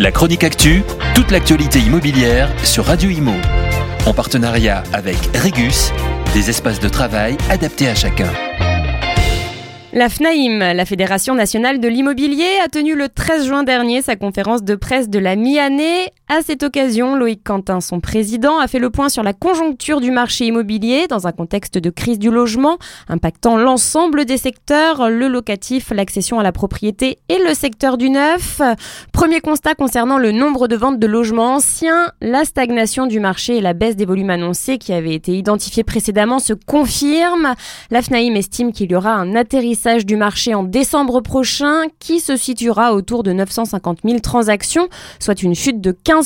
La chronique actu, toute l'actualité immobilière sur Radio Imo. En partenariat avec Regus, des espaces de travail adaptés à chacun. La FNAIM, la Fédération nationale de l'immobilier, a tenu le 13 juin dernier sa conférence de presse de la mi-année. À cette occasion, Loïc Quentin, son président, a fait le point sur la conjoncture du marché immobilier dans un contexte de crise du logement, impactant l'ensemble des secteurs, le locatif, l'accession à la propriété et le secteur du neuf. Premier constat concernant le nombre de ventes de logements anciens, la stagnation du marché et la baisse des volumes annoncés qui avaient été identifiés précédemment se confirment. La FNAIM estime qu'il y aura un atterrissage du marché en décembre prochain qui se situera autour de 950 000 transactions, soit une chute de 15%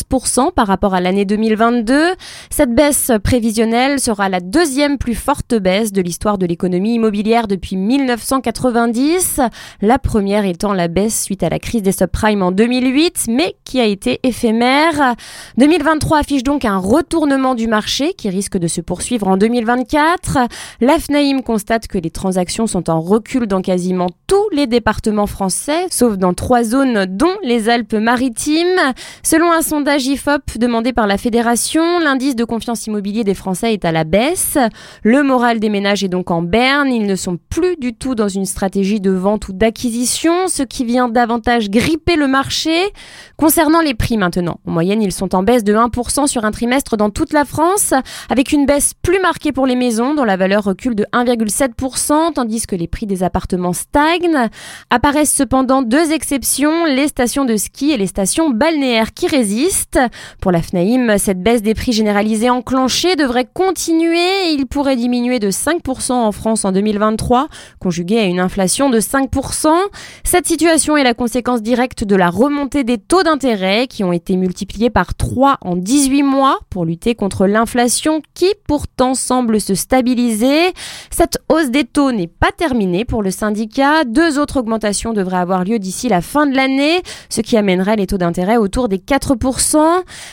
par rapport à l'année 2022. Cette baisse prévisionnelle sera la deuxième plus forte baisse de l'histoire de l'économie immobilière depuis 1990, la première étant la baisse suite à la crise des subprimes en 2008, mais qui a été éphémère. 2023 affiche donc un retournement du marché qui risque de se poursuivre en 2024. L'AFNAIM constate que les transactions sont en recul dans quasiment tous les départements français, sauf dans trois zones dont les Alpes-Maritimes. Selon un sondage IFOP demandé par la Fédération, l'indice de confiance immobilier des Français est à la baisse. Le moral des ménages est donc en berne. Ils ne sont plus du tout dans une stratégie de vente ou d'acquisition, ce qui vient davantage gripper le marché. Concernant les prix maintenant, en moyenne, ils sont en baisse de 1% sur un trimestre dans toute la France, avec une baisse plus marquée pour les maisons dont la valeur recule de 1,7%, tandis que les prix des appartements stagnent. Apparaissent cependant deux exceptions, les stations de ski et les stations balnéaires qui résistent. Pour la FNAIM, cette baisse des prix généralisée enclenchée devrait continuer. Il pourrait diminuer de 5% en France en 2023, conjugué à une inflation de 5%. Cette situation est la conséquence directe de la remontée des taux d'intérêt qui ont été multipliés par 3 en 18 mois pour lutter contre l'inflation qui pourtant semble se stabiliser. Cette hausse des taux n'est pas terminée pour le syndicat. Deux autres augmentations devraient avoir lieu d'ici la fin de l'année, ce qui amènerait les taux d'intérêt autour des 4%.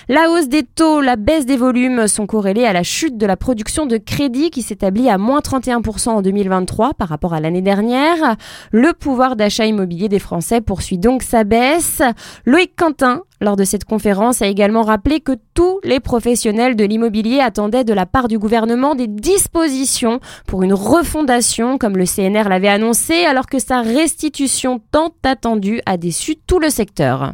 La hausse des taux, la baisse des volumes sont corrélées à la chute de la production de crédit qui s'établit à moins 31% en 2023 par rapport à l'année dernière. Le pouvoir d'achat immobilier des Français poursuit donc sa baisse. Loïc Quentin, lors de cette conférence, a également rappelé que tous les professionnels de l'immobilier attendaient de la part du gouvernement des dispositions pour une refondation, comme le CNR l'avait annoncé, alors que sa restitution tant attendue a déçu tout le secteur.